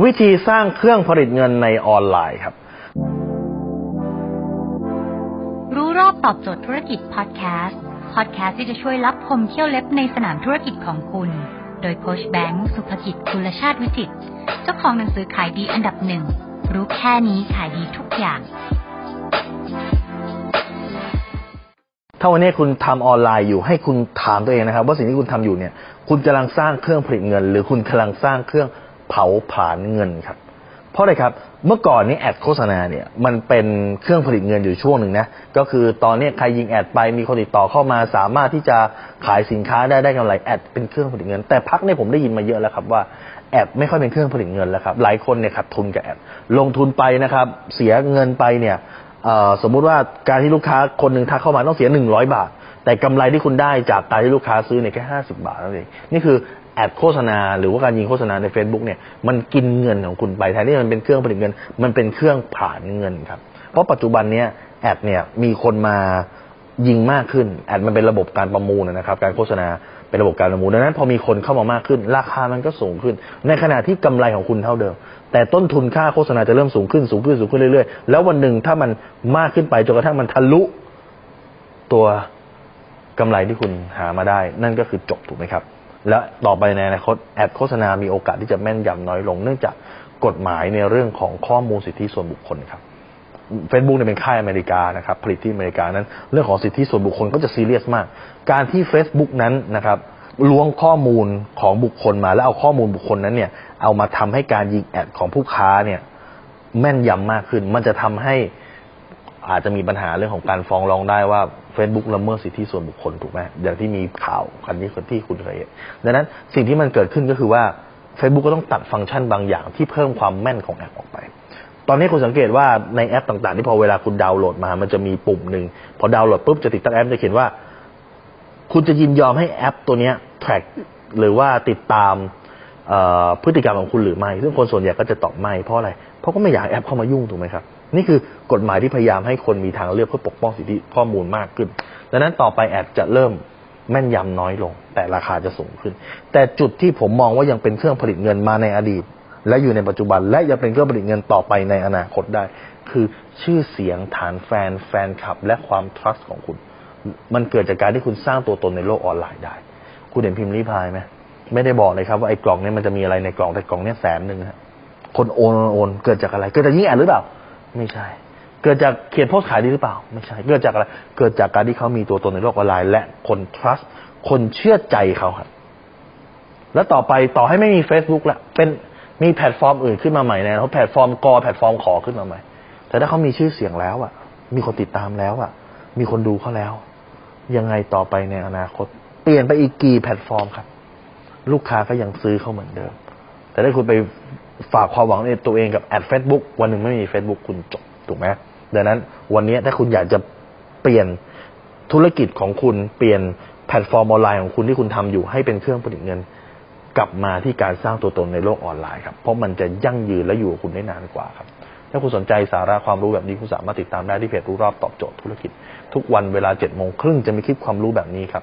วิธีสร้างเครื่องผลิตเงินในออนไลน์ครับ รู้รอบตอบโจทย์ธุรกิจพอดแคสต์พอดแคสต์ที่จะช่วยรับพมเที่ยวเล็บในสนามธุรกิจของคุณ โดยโคชแบงค์สุภกิจคุณชาติวิจิตรเจ้าของหนังสือขายดีอันดับหนึ่งรู้แค่นี้ขายดีทุกอย่าง ถ้าวันนี้คุณทำออนไลน์อยู่ให้คุณถามตัวเองนะครับ ว่าสิ่งที่คุณทำอยู่เนี่ย คุณกำลังสร้างเครื่องผลิตเงิน หรือคุณกำลังสร้างเครื่อง เผาผลาญเงินครับ เพราะอะไรครับ เมื่อก่อนนี้แอดโฆษณาเนี่ยมันเป็นเครื่องผลิตเงินอยู่ช่วงหนึ่งนะ ก็คือตอนนี้ใครยิงแอดไปมีคนติดต่อเข้ามา สามารถที่จะขายสินค้าได้ได้กำไรแอดเป็นเครื่องผลิตเงิน แต่พักเนี่ยผมได้ยินมาเยอะแล้วครับว่าแอดไม่ค่อยเป็นเครื่องผลิตเงินแล้วครับ หลายคนเนี่ยขาดทุนกับแอดลงทุนไปนะครับ เสียเงินไปเนี่ยสมมุติว่าการที่ลูกค้าคนหนึ่งทักเข้ามาต้องเสียหนึ่งร้อยบาท แต่กำไรที่คุณได้จากการที่ลูกค้าซื้อเนี่ยแค่ห้าสิบาทนั่นเองนี่คือ แอดโฆษณาหรือว่าการยิงโฆษณาใน Facebook เนี่ยมันกินเงินของคุณไปแทนที่มันเป็นเครื่องผลิตเงิน มันเป็นเครื่องผลาญเงินครับ เพราะปัจจุบันเนี้ยแอดเนี่ยมีคนมายิงมากขึ้นแอดมันเป็นระบบการประมูลนะครับ การโฆษณาเป็นระบบการประมูลดังนั้นพอมีคนเข้ามามากขึ้น ราคามันก็สูงขึ้น ในขณะที่กำไรของคุณเท่าเดิม แต่ต้นทุนค่าโฆษณาจะเริ่มสูงขึ้นสูงขึ้นสูงขึ้นเรื่อยๆ แล้ววันหนึ่งถ้ามันมากขึ้นไปจนกระทั่งมันทะลุตัวกำไรที่คุณหามาได้ นั่นก็คือจบถูกไหมครับ และต่อไปในอนาคตแอดโฆษณามีโอกาสที่จะแม่นยำน้อยลง เนื่องจากกฎหมายในเรื่องของข้อมูลสิทธิส่วนบุคคลครับ Facebook เนี่ยเป็นค่ายอเมริกานะครับผลิตที่อเมริกานั้น เรื่องของสิทธิส่วนบุคคลก็จะซีเรียสมาก การที่ Facebook นั้นนะครับล้วงข้อมูลของบุคคลมา แล้วเอาข้อมูลบุคคลนั้นเนี่ยเอามาทำให้การยิงแอดของผู้ค้าเนี่ยแม่นยำมากขึ้น มันจะทำให้ อาจจะมีปัญหาเรื่องของการฟ้องร้องได้ว่า Facebook ละเมิดสิทธิส่วนบุคคลถูกไหมอย่างที่มีข่าวคันนี้คนที่คุณเคยเห็นดังนั้นสิ่งที่มันเกิดขึ้นก็คือว่า Facebook ก็ต้องตัดฟังก์ชันบางอย่างที่เพิ่มความแม่นของแอปออกไป ตอนนี้คุณสังเกตว่าในแอปต่างๆ ที่พอเวลาคุณดาวน์โหลดมา มันจะมีปุ่มหนึ่งพอดาวน์โหลดปุ๊บจะติดตั้งแอปจะเขียนว่า คุณจะยินยอมให้แอปตัวนี้ track หรือว่าติดตามพฤติกรรมของคุณหรือไม่ ซึ่งคนส่วนใหญ่ก็จะตอบไม่เพราะอะไร เพราะก็ไม่อยากแอปเข้ามายุ่งถูกไหมครับ นี่คือกฎหมายที่พยายามให้คนมีทางเลือกเพื่อปกป้องสิทธิข้อมูลมากขึ้น ดังนั้นต่อไปแอปจะเริ่มแม่นยำน้อยลง แต่ราคาจะสูงขึ้น แต่จุดที่ผมมองว่ายังเป็นเครื่องผลิตเงินมาในอดีต และอยู่ในปัจจุบัน และยังเป็นเครื่องผลิตเงินต่อไปในอนาคตได้ คือชื่อเสียงฐานแฟนแฟนคลับ และความ trust ของคุณ มันเกิดจากการที่คุณสร้างตัวตนในโลกออนไลน์ได้ คุณเห็นพิมรี่พายไหมไม่ได้บอกเลยครับว่าไอ้กล่องนี้มันจะมีอะไรในกล่องแต่กล่องนี้แสนหนึ่งฮะคนโอนโอนเกิดจากอะไรเกิดจากยิง ad หรือเปล่า ไม่ใช่ เกิดจากเขียนโพสต์ขายดีหรือเปล่า ไม่ใช่ เกิดจากอะไร เกิดจากการที่เขามีตัวตนในโลกออนไลน์ และคน trust คนเชื่อใจเขาครับ แล้วต่อไปต่อให้ไม่มี Facebook ละเป็นมีแพลตฟอร์มอื่นขึ้นมาใหม่นะเขาแพลตฟอร์มกอแพลตฟอร์มขอขึ้นมาใหม่ แต่ถ้าเขามีชื่อเสียงแล้วอะ มีคนติดตามแล้วอะ มีคนดูเขาแล้ว ยังไงต่อไปในอนาคต เปลี่ยนไปอีกกี่แพลตฟอร์มครับ ลูกค้าก็ยังซื้อเขาเหมือนเดิม แต่ถ้าคุณไปฝากความหวังในตัวเองกับ ad Facebook วันหนึ่งไม่มี Facebook คุณจบถูกไหมดังนั้นวันนี้ถ้าคุณอยากจะเปลี่ยนธุรกิจของคุณเปลี่ยนแพลตฟอร์มออนไลน์ของคุณที่คุณทำอยู่ให้เป็นเครื่องผลิตเงิน กลับมาที่การสร้างตัวตนในโลกออนไลน์ครับเพราะมันจะยั่งยืนและอยู่กับคุณได้นานกว่าครับ ถ้าคุณสนใจสาระความรู้แบบนี้คุณสามารถติดตามได้ที่เพจรู้รอบตอบโจทย์ธุรกิจ ทุกวันเวลาเจ็ดโมงครึ่งจะมีคลิปความรู้แบบนี้ครับ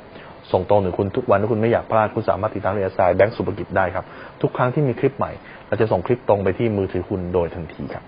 ส่งตรงถึงคุณทุกวันถ้าคุณไม่อยากพลาดคุณสามารถติดตามเรียสายแบงก์สุภกิจได้ครับ ทุกครั้งที่มีคลิปใหม่ เราจะส่งคลิปตรงไปที่มือถือคุณโดยทันทีครับ